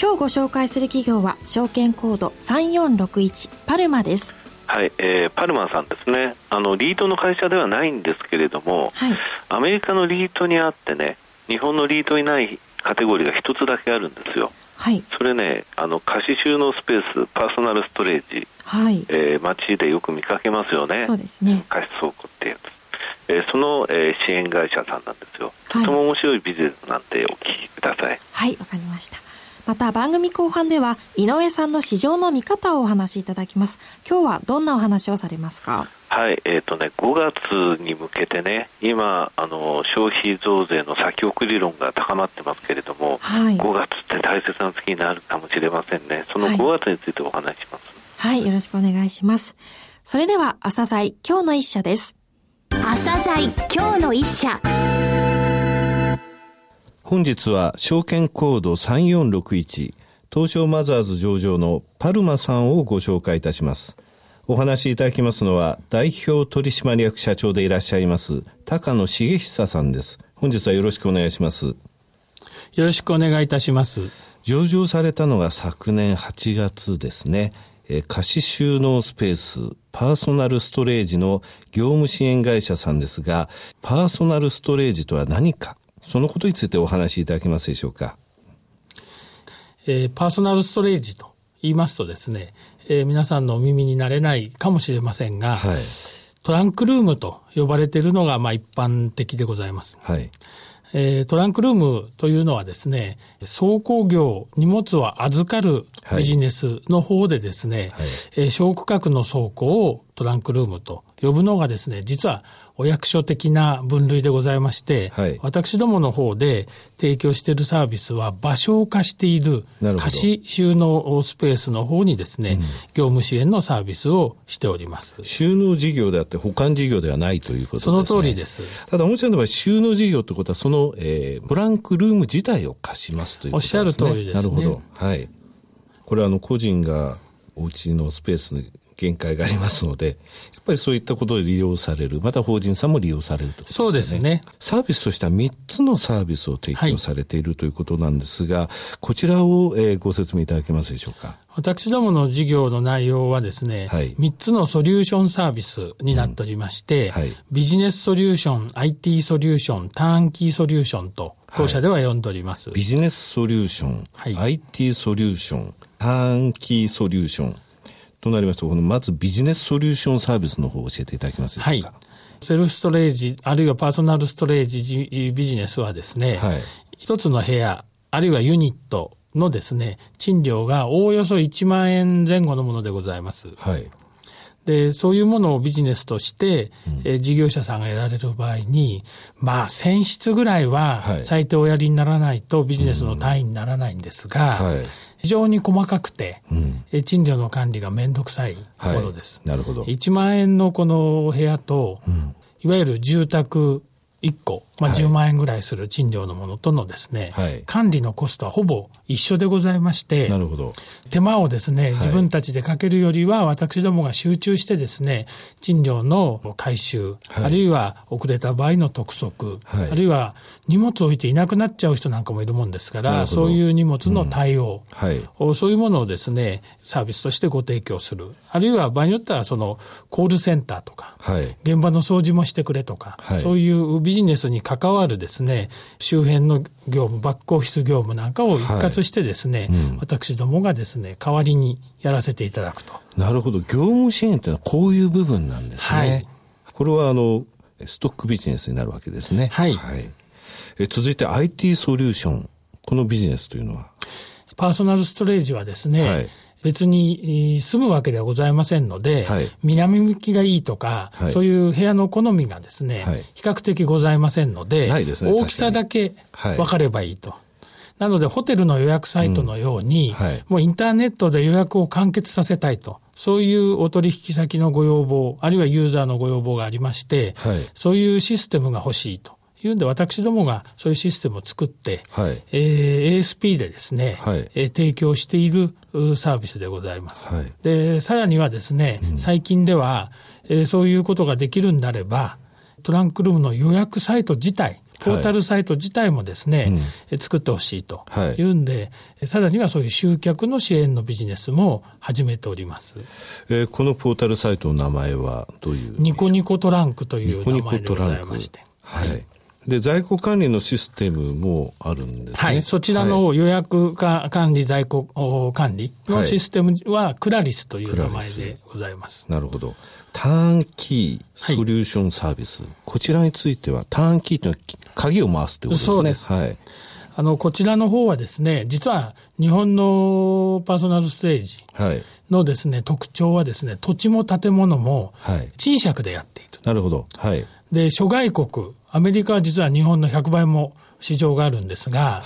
今日ご紹介する企業は証券コード3461パルマです。はい、えー、パルマさんですね。あのリートの会社ではないんですけれども、はい、アメリカのリートにあってね日本のリートにないカテゴリーが一つだけあるんですよ。はい、それねあの貸し収納スペースパーソナルストレージ、はい。えー、街でよく見かけますよね。そうですね。貸し倉庫ってやつ、えー、その、えー、支援会社さんなんですよ、はい、とても面白いビジネスなんでお聞きください。はいわかりましたまた番組後半では井上さんの市場の見方をお話しいただきます今日はどんなお話をされますか？はい、えーとね、5月に向けてね、今あの、消費増税の先送り論が高まってますけれども、はい、5月って大切な月になるかもしれませんね、その5月についてお話します。はい、はい、よろしくお願いします。それでは、朝鮮今日の一社です。朝鮮今日の一社。本日は証券コード3461東証マザーズ上場のパルマさんをご紹介いたします。お話しいただきますのは代表取締役社長でいらっしゃいます高野茂久さんです。本日はよろしくお願いします。よろしくお願いいたします。上場されたのが昨年8月ですね。え貸し収納スペース、パーソナルストレージの業務支援会社さんですが、パーソナルストレージとは何かそのことについてお話しいただけますでしょうか？えー、パーソナルストレージと言いますとですね、えー、皆さんのお耳になれないかもしれませんが、はい、トランクルームと呼ばれているのがまあ一般的でございます。はいえー、トランクルームというのはですね、倉庫業、荷物を預かるビジネスの方でですね、はいはい、えー、小区画の倉庫をトランクルームと呼ぶのがですね、実はお役所的な分類でございまして、はい、私どもの方で提供しているサービスは場所を貸している貸し収納スペースの方にですね、うん、業務支援のサービスをしております。収納事業であって保管事業ではないということですね。その通りです。ただ、もちろんの場合、収納事業ってことは、その、えー、ブランクルーム自体を貸しますということですね。おっしゃる通りですね。なるほど。はい。これはあの、個人がお家のスペースに限界がありますので、やっぱりそういったことで利用される、また法人さんも利用されると、ね、そうですね。サービスとしては3つのサービスを提供されている、はい、ということなんですが、こちらを、えー、ご説明いただけますでしょうか？私どもの事業の内容はですね、はい、3つのソリューションサービスになっておりまして、うんはい、ビジネスソリューション、IT ソリューション、ターンキーソリューションと、当社では呼んでおります。ビジネスソリューション、はい、IT ソリューション、ターンキーソリューション。となりますと、このまずビジネスソリューションサービスの方を教えていただけますでしょうか？はいセルフストレージ、あるいはパーソナルストレージビジネスはですね、はい、一つの部屋、あるいはユニットのですね、賃料がおおよそ1万円前後のものでございます。はい。で、そういうものをビジネスとして、うん、え事業者さんがやられる場合に、まあ、1000室ぐらいは最低おやりにならないとビジネスの単位にならないんですが、うんはい非常に細かくて、うん、賃料の管理がめんどくさいものです。はい、なるほど。1万円のこの部屋と、うん、いわゆる住宅1個、まあ、10万円ぐらいする賃料のものとのですね、はい、管理のコストはほぼ一緒でございまして、なるほど。手間をですね、自分たちでかけるよりは、私どもが集中してですね、賃料の回収、はい、あるいは遅れた場合の督促、はい、あるいは荷物を置いていなくなっちゃう人なんかもいるもんですから、そういう荷物の対応、うん、そういうものをですね、サービスとしてご提供する。あるいは場合によっては、その、コールセンターとか、現場の掃除もしてくれとか、そういうビジネスに関わるですね、周辺の業務、バックオフィス業務なんかを一括してですね、はいうん、私どもがですね、代わりにやらせていただくと。なるほど。業務支援というのはこういう部分なんですね。はい、これはあの、ストックビジネスになるわけですね。はい。はい、え続いて IT ソリューション。このビジネスというのは？パーソナルストレージはですね、はい、別に住むわけではございませんので、はい、南向きがいいとか、はい、そういう部屋の好みがですね、はい、比較的ございませんので、でね、大きさだけ分かればいいと。なので、ホテルの予約サイトのように、うん。はい、もうインターネットで予約を完結させたいと。そういうお取引先のご要望、あるいはユーザーのご要望がありまして、はい、そういうシステムが欲しいと。いうんで、私どもがそういうシステムを作って、はい、えー、ASP でですね、はい、えー、提供しているサービスでございます。はい、で、さらにはですね、うん、最近では、えー、そういうことができるんであれば、トランクルームの予約サイト自体、ポータルサイト自体もですね、はい、作ってほしいとい。うんで、はい、さらにはそういう集客の支援のビジネスも始めております。えー、このポータルサイトの名前はどういうニコニコトランクという名前でございまして。はい。で、在庫管理のシステムもあるんですね。はい。そちらの予約か管理、在庫管理のシステムは、クラリスという名前でございます。なるほど。ターンキーソリューションサービス、はい、こちらについては、ターンキーというのは鍵を回すということですね。そうです。はい。あの、こちらの方はですね、実は日本のパーソナルステージのですね、はい、特徴はですね、土地も建物も賃借でやっている。なるほど。はい。で、諸外国、アメリカは実は日本の100倍も市場があるんですが、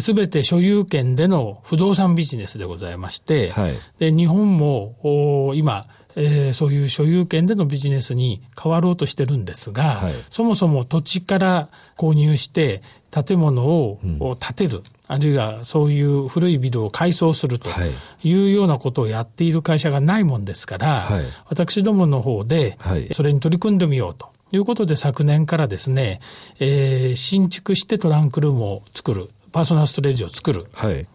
す、べ、て所有権での不動産ビジネスでございまして、はい、で日本も今、えー、そういう所有権でのビジネスに変わろうとしてるんですが、はい、そもそも土地から購入して建物を建てる、うん、あるいはそういう古いビルを改装するとい。うようなことをやっている会社がないもんですから、はい、私どもの方でそれに取り組んでみようと。いうことで昨年からですね、えー、新築してトランクルームを作る、パーソナルストレージを作る。はい。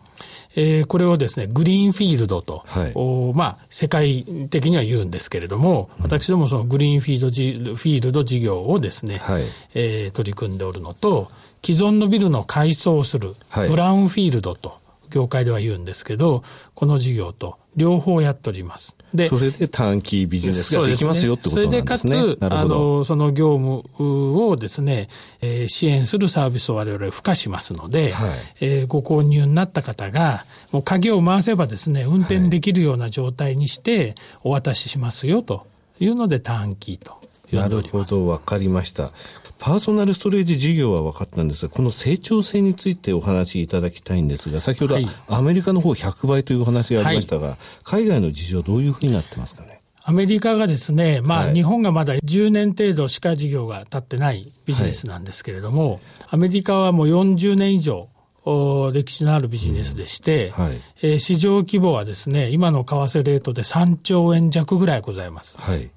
えー、これをですね、グリーンフィールドと、はい、おまあ、世界的には言うんですけれども、うん、私どもそのグリーンフィールドジフィールド事業をですね、はい、えー、取り組んでおるのと、既存のビルの改装をする、はい、ブラウンフィールドと、業界では言うんですけど、この事業と両方やっております。で、それで短期ビジネスができますよってことなんですね。それでかつ、あの、その業務をですね、えー、支援するサービスを我々付加しますので、はい、えー、ご購入になった方が、もう鍵を回せばですね、運転できるような状態にしてお渡ししますよというので短期となるほど、わかりました。パーソナルストレージ事業は分かったんですが、この成長性についてお話しいただきたいんですが、先ほど、アメリカの方100倍というお話がありましたが、はい、海外の事情どういうふうになってますかね？アメリカがですね、まあ、日本がまだ10年程度しか事業が立ってないビジネスなんですけれども、はい、アメリカはもう40年以上、歴史のあるビジネスでして、うんはい、えー、市場規模はですね、今の為替レートで3兆円弱ぐらいございます。はい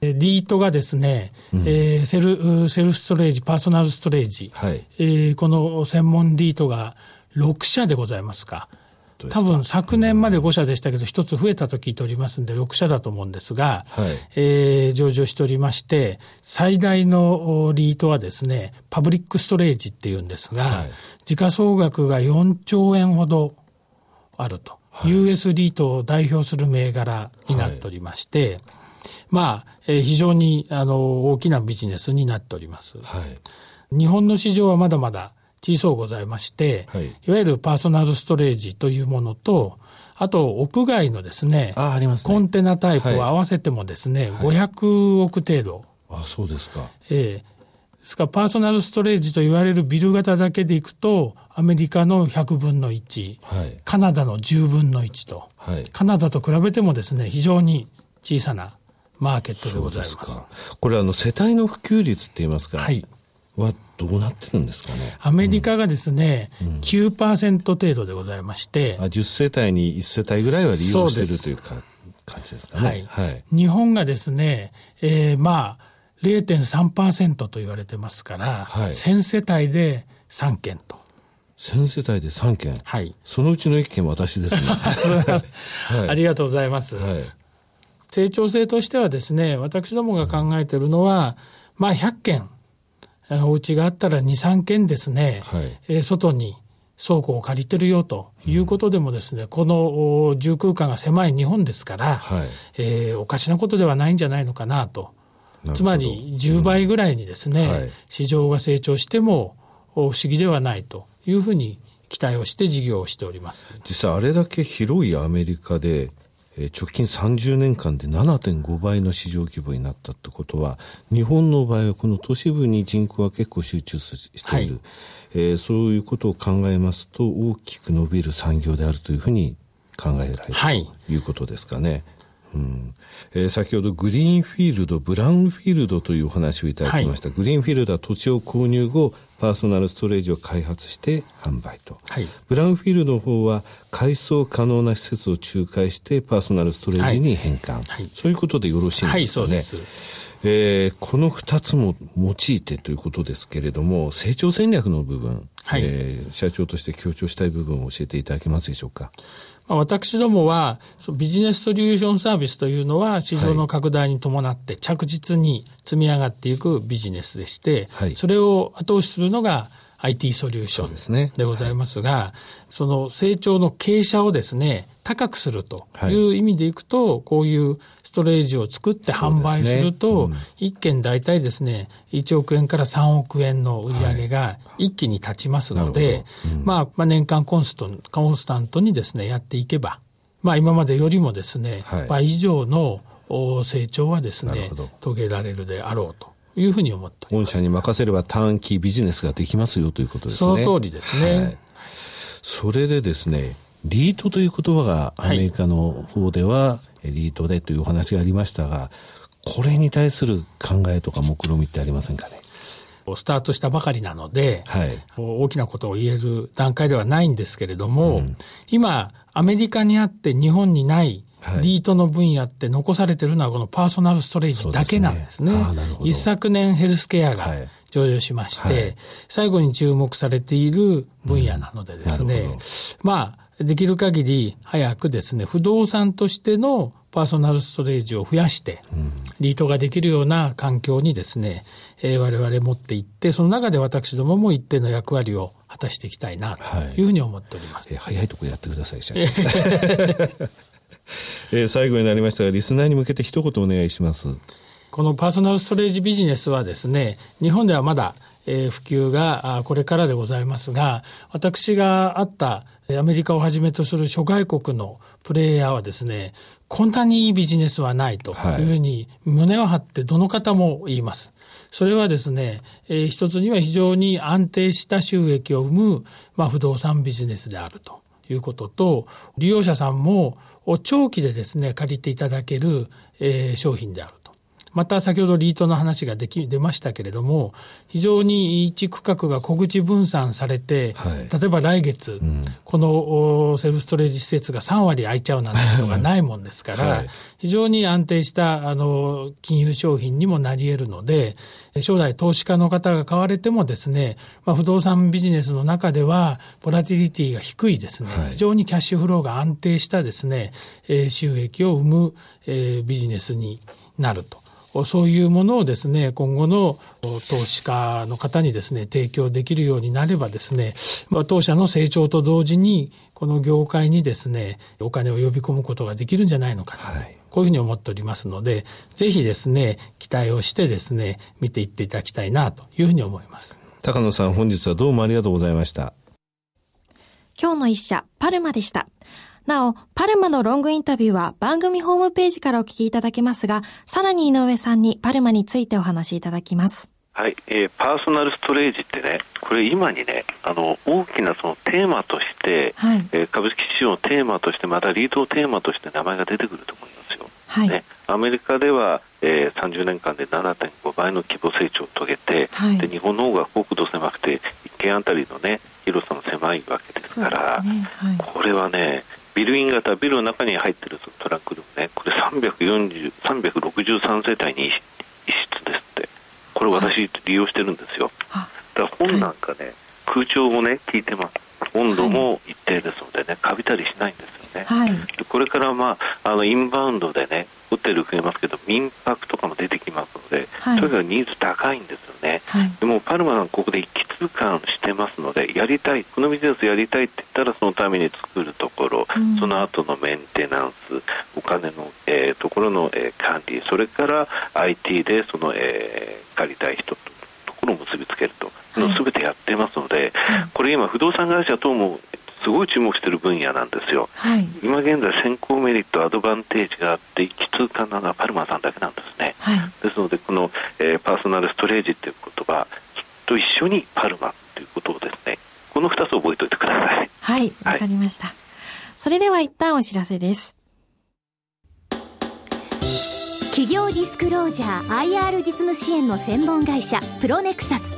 リートがですね、うん、えー、セル、セルフストレージ、パーソナルストレージ、はい、えー、この専門リートが6社でございますか。多分昨年まで5社でしたけど、1つ増えたと聞いておりますんで、6社だと思うんですが、はい、えー、上場しておりまして、最大のリートはですね、パブリックストレージっていうんですが、はい、時価総額が4兆円ほどあると。はい、US リートを代表する銘柄になっておりまして、はいまあ、えー、非常にあの大きなビジネスになっております。はい、日本の市場はまだまだ小さうございまして、はい、いわゆるパーソナルストレージというものと、あと、屋外のですね、あありますね。コンテナタイプを合わせてもですね、はい、500億程度。あそうですか。ええですから、パーソナルストレージと言われるビル型だけでいくと、アメリカの100分の1、はい、カナダの10分の1と、はい、カナダと比べてもですね、非常に小さなマーケットでございます。これあの世帯の普及率って言いますか。はい。はどうなってるんですかね。アメリカがですね、うん、9%程度でございまして。あ10世帯に1世帯ぐらいは利用してるというか感じですかね。はい。はい、日本がですね、えー、まあ、0.3%と言われてますから、はい、1000世帯で3件と。1000世帯で3件。はい。そのうちの1件私ですね。はい、ありがとうございます。はい。成長性としてはですね、私どもが考えているのは、まあ100件、お家があったら2、3件ですね、はい、え外に倉庫を借りてるよということでもですね、うん、この住空間が狭い日本ですから、はい、えー、おかしなことではないんじゃないのかなと。つまり10倍ぐらいにですね、うん。はい、市場が成長しても不思議ではないというふうに期待をして事業をしております。実際あれだけ広いアメリカでえ直近30年間で7.5倍の市場規模になったってことは、日本の場合はこの都市部に人口が結構集中している、はい、えー、そういうことを考えますと、大きく伸びる産業であるというふうに考えられる、はい、ということですかね。うん。えー、先ほどグリーンフィールド、ブラウンフィールドというお話をいただきました。はい、グリーンフィールドは土地を購入後、パーソナルストレージを開発して販売と、はい、ブラウンフィールドの方は改装可能な施設を仲介してパーソナルストレージに変換、はい、そういうことでよろしいんですかね。はい、そうですえー、この2つも用いてということですけれども、成長戦略の部分、はい。えー、社長として強調したい部分を教えていただけますでしょうか？私どもは、ビジネスソリューションサービスというのは、市場の拡大に伴って着実に積み上がっていくビジネスでして、はい、それを後押しするのが IT ソリューションでございますが、そ、ねはい、その成長の傾斜をですね、高くするという意味でいくと、はい、こういうストレージを作って販売すると、一件大体ですね、1億円から3億円の売り上げが一気に立ちますので、まあ、まあ年間コンストコンスタントにですね、やっていけば、まあ今までよりもですね、倍以上の成長はですね、遂げられるであろうと。いうふうに思って御社に任せれば短期ビジネスができますよということですね。その通りですね。はい、それでですね、リートという言葉がアメリカの方では、リートでというお話がありましたが、これに対する考えとか目論みってありませんかね？スタートしたばかりなので、はい、大きなことを言える段階ではないんですけれども、うん、今、アメリカにあって日本にないリートの分野って残されてるのはこのパーソナルストレージだけなんですね。すね。一昨年ヘルスケアが上場しまして、はい、最後に注目されている分野なのでですね、うん、まあ、できる限り早くですね、不動産としてのパーソナルストレージを増やして、リートができるような環境にですね、えー、我々持っていって、その中で私どもも一定の役割を果たしていきたいなというふうに思っております。はい、えー、早いとこやってください、社長。えー、最後になりましたが、リスナーに向けて一言お願いします。このパーソナルストレージビジネスはですね、日本ではまだ、えー、普及がこれからでございますが、私があったアメリカをはじめとする諸外国のプレイヤーはですね、こんなにいいビジネスはないというふうに胸を張ってどの方も言います。それはですね、えー、一つには非常に安定した収益を生む、まあ、不動産ビジネスであるということと、利用者さんも長期でですね、借りていただける、えー、商品である。また先ほどリートの話ができ出ましたけれども、非常に一区画が小口分散されて、はい、例えば来月、うん、このセルフストレージ施設が3割空いちゃうなんてことがないもんですから、はい、非常に安定したあの金融商品にもなり得るので、将来投資家の方が買われてもですね、まあ、不動産ビジネスの中では、ボラティリティが低いですね、はい、非常にキャッシュフローが安定したですね、えー、収益を生む、えー、ビジネスになると。そういうものをですね、今後の投資家の方にですね、提供できるようになればですね、まあ、当社の成長と同時に、この業界にですね、お金を呼び込むことができるんじゃないのかはい、こういうふうに思っておりますので、ぜひですね、期待をしてですね、見ていっていただきたいなというふうに思います。高野さん、本日はどうもありがとうございました。今日の一社、パルマでした。なお、パルマのロングインタビューは番組ホームページからお聞きいただけますが、さらに井上さんにパルマについてお話しいただきます。はい、えー、パーソナルストレージってね、これ今にね、あの大きなそのテーマとして、はい、えー、株式市場のテーマとして、またリードテーマとして名前が出てくると思いますよ。はい、ね、アメリカでは、えー、30年間で7.5倍の規模成長を遂げて、はい、で日本の方が国土狭くて、一軒あたりのね、広さも狭いわけですから、ね。はい、これはね、ビルイン型、ビルの中に入ってるトラックでもね、これ340 363世帯に一室ですって、これ私利用してるんですよ。だから本なんかね、空調もね、効いてます。温度も一定ですのでね、カビたりしないんですよね。はい、これからまあ、あの、インバウンドでね、ホテル増えますけど、民泊とかも出てきますので、はい、とにかくニーズ高いんですよね。はい、でも、パルマさん、ここで一気通貫してますので、やりたい、このビジネスやりたいって言ったら、そのために作るところ、うん、その後のメンテナンス、お金の、えー、ところの、えー、管理、それから IT でその、えー、借りたい人とところを結びつけると、はい、全てやってますので、これ今、不動産会社等もすすごい注目している分野なんですよ、はい、今現在先行メリットアドバンテージがあって一気通過なのはパルマさんだけなんですね、はい、ですのでこの、えー、パーソナルストレージっていう言葉きっと一緒にパルマということをですねこの2つ覚えておいてください。はいわかりました、それでは一旦お知らせです。企業ディスクロージャー IR 実務支援の専門会社プロネクサス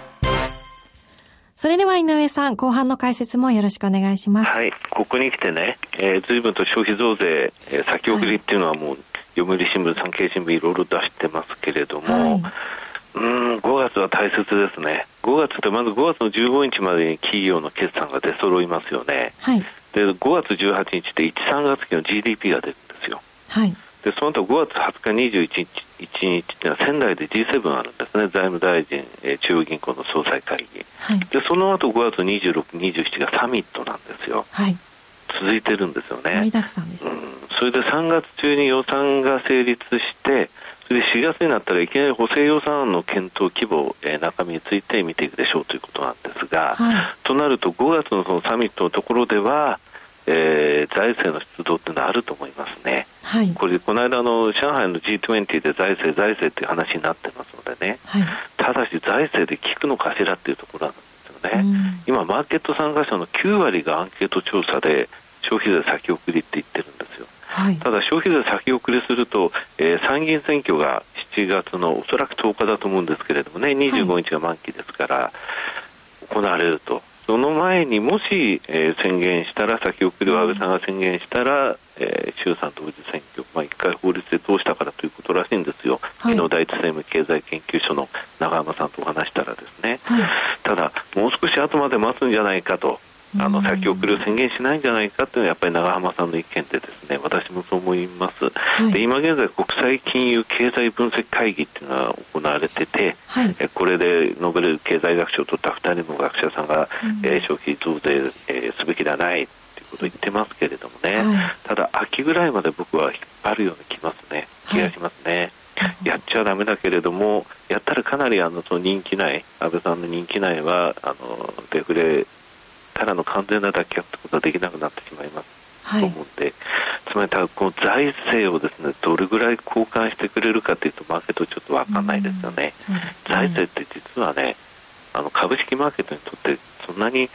それでは井上さん、後半の解説もよろしくお願いします。はい。ここに来てね、えー、随分と消費増税、えー、先送りっていうのはもう、読売新聞、産経新聞いろいろ出してますけれども、はい、うん、5月は大切ですね。5月ってまず5月の15日までに企業の決算が出揃いますよね。はい。で、5月18日って1、3月期の GDP が出るんですよ。はい。でその後5月20日、21日1日っていうのは仙台で G7 あるんですね、財務大臣、えー、中央銀行の総裁会議、はい、でその後5月26、27がサミットなんですよ、はい、続いてるんですよね、うん、それで3月中に予算が成立して、それで4月になったらいきなり補正予算案の検討規模、えー、中身について見ていくでしょうということなんですが、はい、となると5月のそのサミットのところでは、えー、財政の出動っていうのはあると思いますね。はい、これ、この間の上海の G20 で財政、財政っていう話になってますのでね、はい、ただし財政で効くのかしらっていうところなんですよね。今、マーケット参加者の9割がアンケート調査で消費税先送りって言ってるんですよ。はい、ただ消費税先送りすると、えー、参議院選挙が7月のおそらく10日だと思うんですけれどもね、25日が満期ですから、行われると。その前にもし、えー、宣言したら、先送りを安倍さんが宣言したら、えー、衆参同時選挙、まあ、一回法律で通したからということらしいんですよ、はい、昨日第一生命経済研究所の永山さんとお話したらですね、はい、ただ、もう少し後まで待つんじゃないかと。あの先送りを宣言しないんじゃないかというのはやっぱり長浜さんの意見でですね私もそう思います、はい、で今現在国際金融経済分析会議っていうのが行われてて、はい、これでノーベル経済学賞を取った2人の学者さんが、うん、えー、消費増税、えー、すべきではないということを言ってますけれどもね、はい、ただ秋ぐらいまで僕は引っ張るような気ますね。気がしますね。やっちゃだめだけれども、やったらかなりあのその人気ない、安倍さんの人気ないはあのデフレからの完全な脱却ってことはできなくなってしまいます。と思うんで、つまりこの財政をですねどれぐらい交換してくれるかというとマーケットちょっと分かんないですよね。ね財政って実はねあの株式マーケットにとってそんなに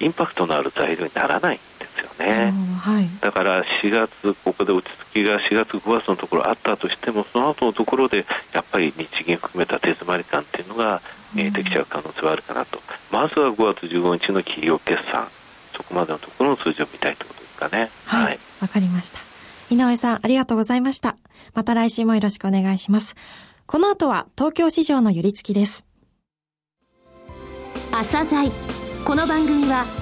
インパクトのある材料にならないよね、はい、だから4月ここで落ち着きが4月5月のところあったとしてもその後のところでやっぱり日銀含めた手詰まり感っていうのが見えてきちゃう可能性はあるかなと、まずは5月15日の企業決算。そこまでのところの数字を見たいということですかね。はいわ、はい、かりました。井上さんありがとうございました。また来週もよろしくお願いします。この後は東京市場の寄り付きです。朝鮮。この番組は